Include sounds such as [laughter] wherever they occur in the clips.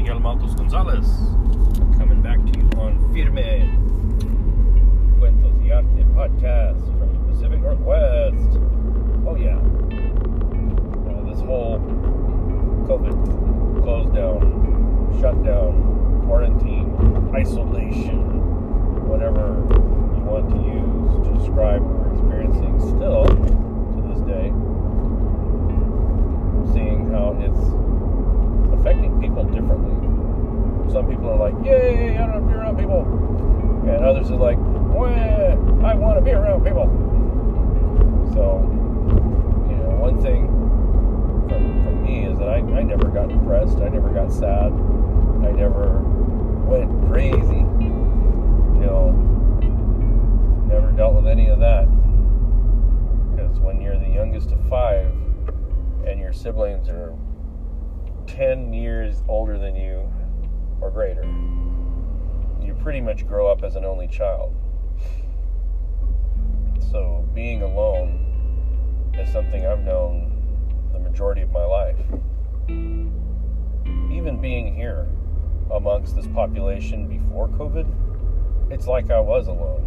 Miguel Maltos Gonzalez, coming back to you on Firme Cuentos y Arte podcast from the Pacific Northwest. Oh, yeah. Uh, this whole COVID closed down, shut down, quarantine, isolation, whatever you want to use to describe what we're experiencing still to this day. Seeing how it's people differently. Some people are like, yay, I don't want to be around people. And others are like, well, I want to be around people. So, you know, one thing from, from me is that I, I never got depressed. I never got sad. I never went crazy. You know, never dealt with any of that. Because when you're the youngest of five and your siblings are 10 years older than you or greater, you pretty much grow up as an only child. So being alone is something I've known the majority of my life. Even being here amongst this population before COVID, it's like I was alone.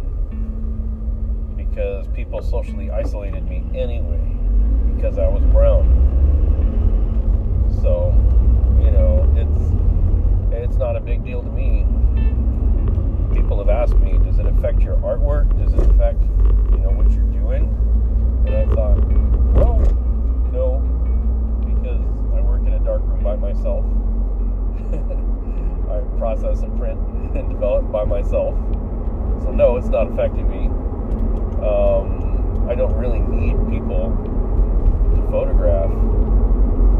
Because people socially isolated me anyway, because I was brown. So, it's not a big deal to me. People have asked me, does it affect your artwork? Does it affect, you know, what you're doing? And I thought, well, no, because I work in a dark room by myself. [laughs] I process and print and develop by myself. So no, it's not affecting me. Um, I don't really need people to photograph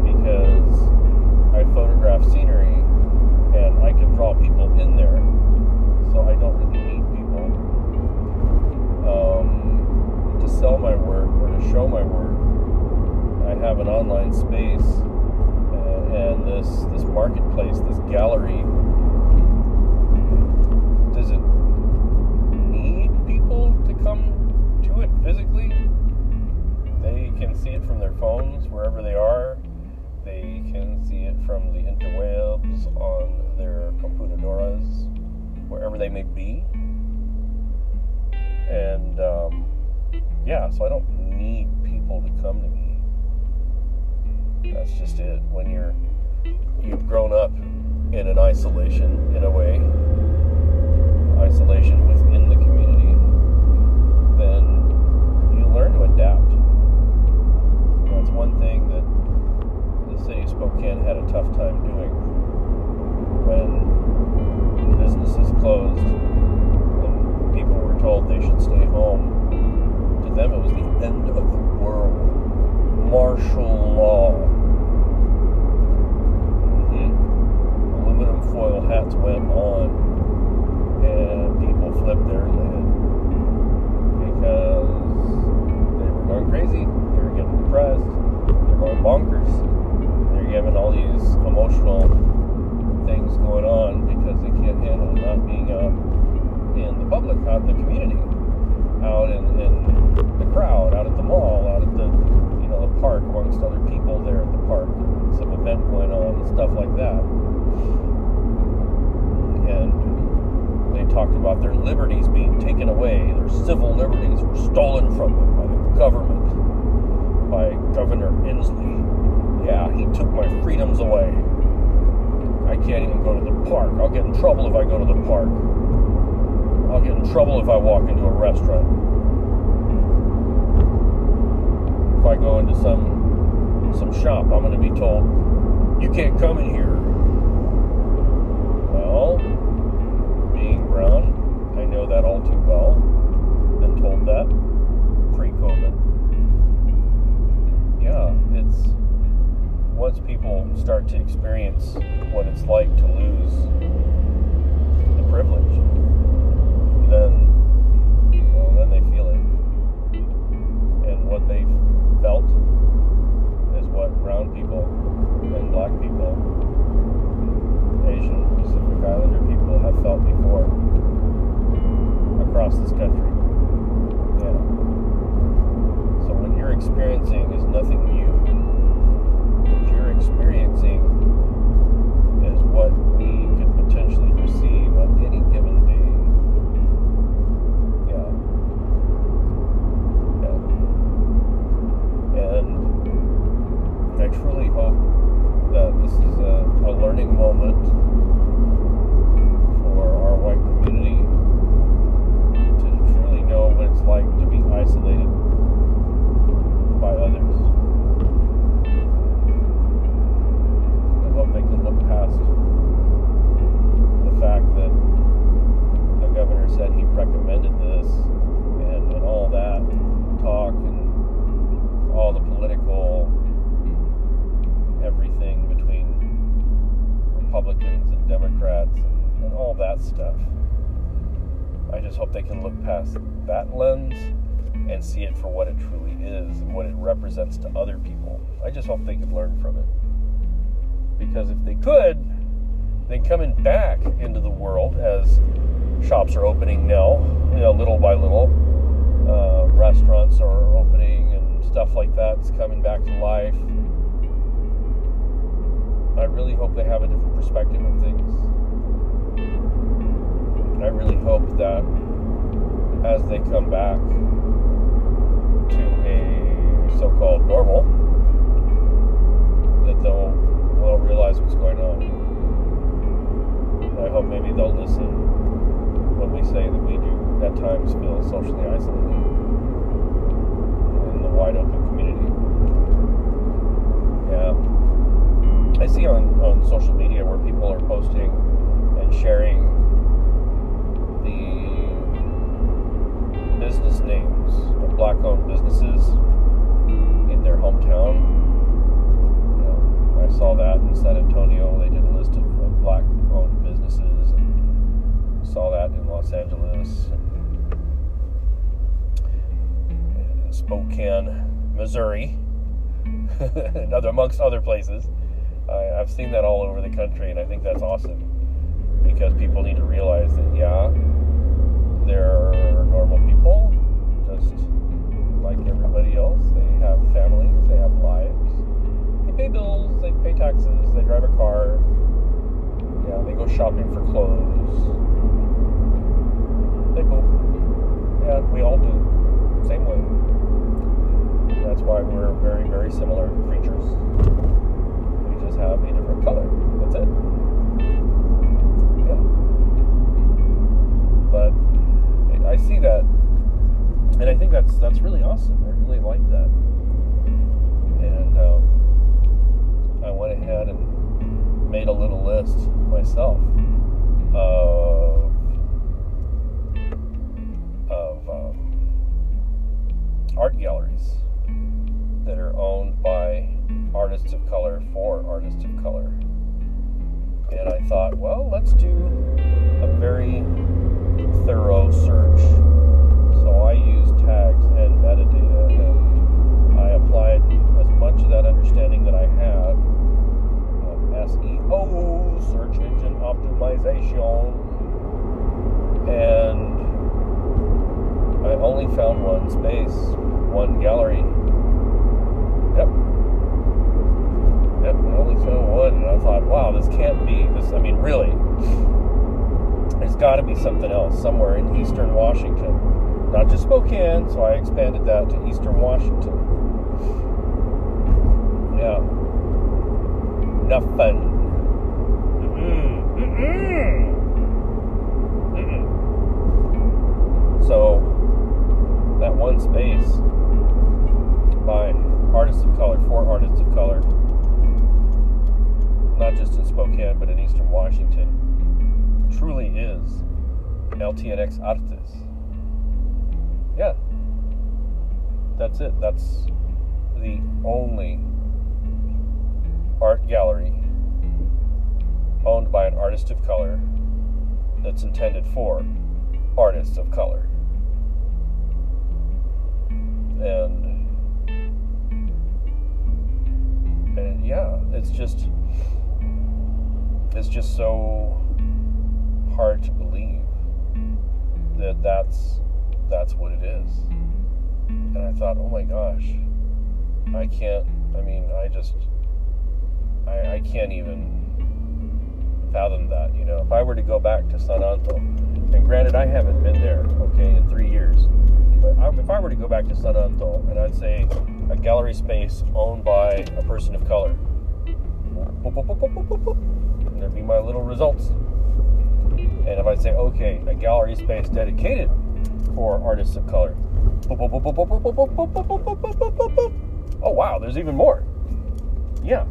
because I photograph scenery I can draw people in there. So I don't really need people um, to sell my work or to show my work. I have an online space uh, and this this marketplace, this gallery. Does it need people to come to it physically? They can see it from their phones wherever they are. They can see it from the interwebs on their computadoras, wherever they may be. And um, yeah, so I don't need people to come to me. That's just it. When you're you've grown up in an isolation in a way, isolation within the community, then you learn to adapt. That's one thing that the city of Spokane had a tough time doing when businesses closed and people were told they should stay home. To them, it was the end of the world. Martial law. Mhm. Aluminum foil hats went on, and people flipped their lid because they were going crazy. They were getting depressed. They're going bonkers. They're having all these emotional things going on because they can't handle not being out in the public, out in the community, out in, in the crowd, out at the mall, out at the you know the park amongst other people there at the park, some event going on and stuff like that. And they talked about their liberties being taken away, their civil liberties were stolen from them by the government, by Governor Inslee. Yeah, he took my freedoms away. I can't even go to the park. I'll get in trouble if I go to the park. I'll get in trouble if I walk into a restaurant. If I go into some some shop, I'm going to be told, "You can't come in here." Well, being brown, I know that all too well. Been told that pre-COVID. Yeah, it's once people start to experience what it's like to lose the privilege, felt before across this country. Yeah. So what you're experiencing is nothing new. What you're experiencing is what we could potentially receive on any given day. Yeah. Yeah. And I truly hope that this is a, a learning moment just hope they can look past that lens and see it for what it truly is and what it represents to other people. I just hope they could learn from it. Because if they could, then coming back into the world as shops are opening now, you know, little by little, uh, restaurants are opening and stuff like that's coming back to life. I really hope they have a different perspective of things. I really hope that as they come back to a so-called normal, that they'll will realize what's going on. I hope maybe they'll listen when we say that we do at times feel socially isolated in the wide open community. Yeah. I see on, on social media where people are posting and sharing the business names of black owned businesses in their hometown. You know, I saw that in San Antonio. They did a list of, black owned businesses and saw that in Los Angeles and Spokane, Missouri, [laughs] and other amongst other places. I, I've seen that all over the country, and I think that's awesome because people need to realize that, yeah, they're normal people, just like everybody else. They have families, they have lives. They pay bills, they pay taxes, they drive a car. Yeah, they go shopping for clothes. They poop. Yeah, we all do. Same way. That's why we're very, very similar creatures. We just have a different color. That's it. I see that, and I think that's that's really awesome. I really like that, and um, I went ahead and made a little list myself of of um, art galleries that are owned by artists of color for artists of color. And I thought, well, let's do a very thorough search. So I used tags and metadata and I applied as much of that understanding that I have of SEO, search engine optimization, and I only found one space, one gallery. Yep. Yep, I only found one, and I thought, wow, this can't be this. I mean, really, there's got to be something else somewhere in eastern Washington. Not just Spokane, so I expanded that to eastern Washington. Yeah. Nothing. So, that one space by artists of color, for artists of color, not just in Spokane, but in eastern Washington, truly is LTNX Artes. Yeah. That's it. That's the only art gallery owned by an artist of color that's intended for artists of color. And and yeah, it's just it's just so hard to believe that that's that's what it is. And I thought, oh my gosh, I can't. I mean, I just I, I can't even fathom that. You know, if I were to go back to San Anto, and granted, I haven't been there, okay, in three years, but I, if I were to go back to San Anto, and I'd say a gallery space owned by a person of color, boop, there'd be my little results. And if I say, okay, a gallery space dedicated for artists of color, oh wow, there's even more. Yeah,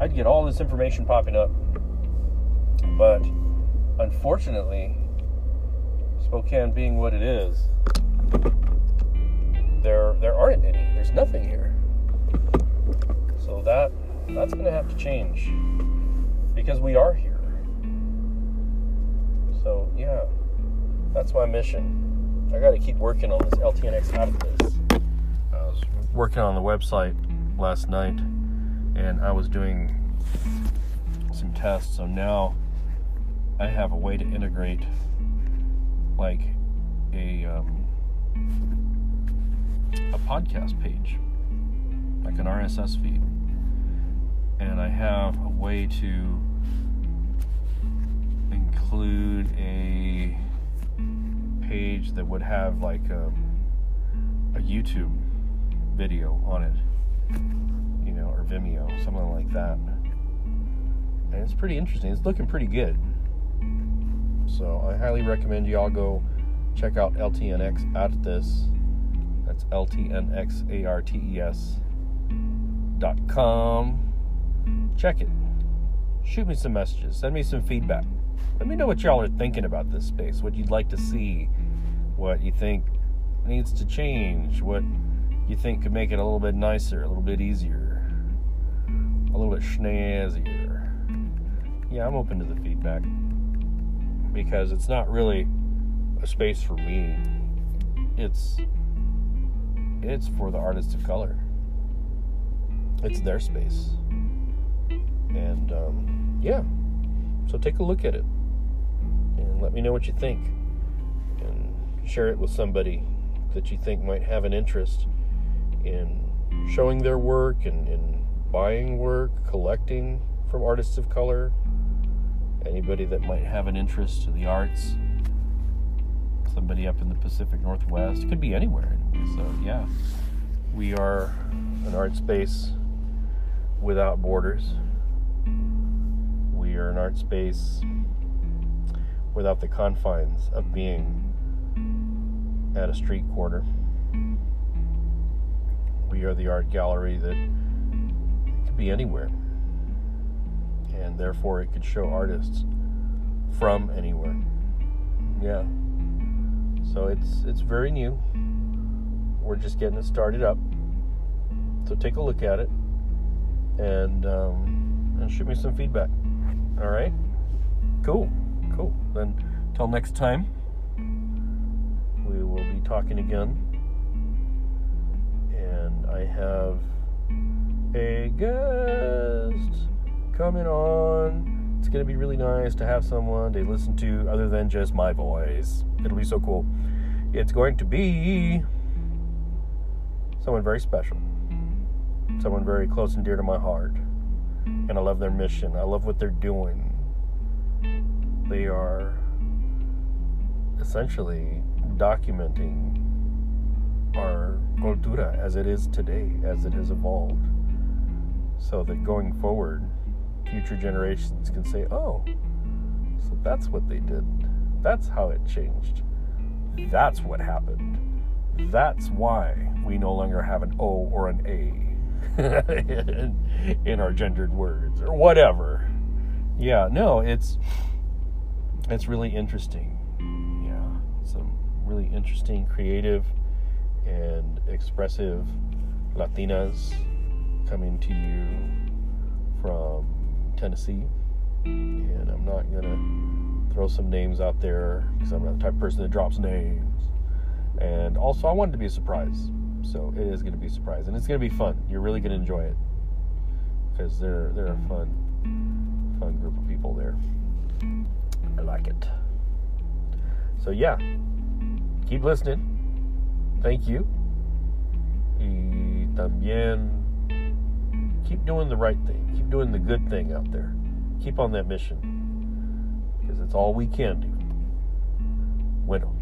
I'd get all this information popping up. But unfortunately, Spokane being what it is, there there aren't any. There's nothing here. So that that's going to have to change because we are here. So yeah, that's my mission. I got to keep working on this LTNX Artes. I was working on the website last night, and I was doing some tests. So now I have a way to integrate like a um, a podcast page, like an RSS feed, and I have a way to include a page that would have like a, a YouTube video on it, you know, or Vimeo, something like that. And it's pretty interesting. It's looking pretty good. So I highly recommend you all go check out LTNX Artes. That's LTNXARTES dot com. Check it. Shoot me some messages. Send me some feedback. Let me know what y'all are thinking about this space, what you'd like to see, what you think needs to change, what you think could make it a little bit nicer, a little bit easier, a little bit snazzier. Yeah, I'm open to the feedback because it's not really a space for me. It's it's for the artists of color. It's their space, and um, yeah. So take a look at it and let me know what you think, and share it with somebody that you think might have an interest in showing their work and in buying work, collecting from artists of color. Anybody that might have an interest in the arts somebody up in the Pacific Northwest. It could be anywhere. So, yeah, we are an art space without borders. Are an art space without the confines of being at a street corner. We are the art gallery that could be anywhere. And therefore, it could show artists from anywhere. Yeah. So it's it's very new. We're just getting it started up. So take a look at it and um, and shoot me some feedback. All right. Cool. Cool. Then till next time, we will be talking again. And I have a guest coming on. It's going to be really nice to have someone to listen to other than just my voice. It'll be so cool. It's going to be someone very special, someone very close and dear to my heart. And I love their mission, I love what they're doing. They are essentially documenting our cultura as it is today, as it has evolved, so that going forward, future generations can say, oh, so that's what they did. That's how it changed. That's what happened. That's why we no longer have an O or an A [laughs] in, our gendered words or whatever. Yeah, no, it's it's really interesting. Yeah, some really interesting, creative, and expressive Latinas coming to you from Tennessee, and I'm not gonna throw some names out there because I'm not the type of person that drops names. And also, I wanted to be a surprise. So it is going to be a surprise. And it's going to be fun. You're really going to enjoy it because they're, they're a mm. fun, fun group of people there. I like it. So, yeah, keep listening. Thank you. Y también keep doing the right thing. Keep doing the good thing out there. Keep on that mission because it's all we can do. Bueno.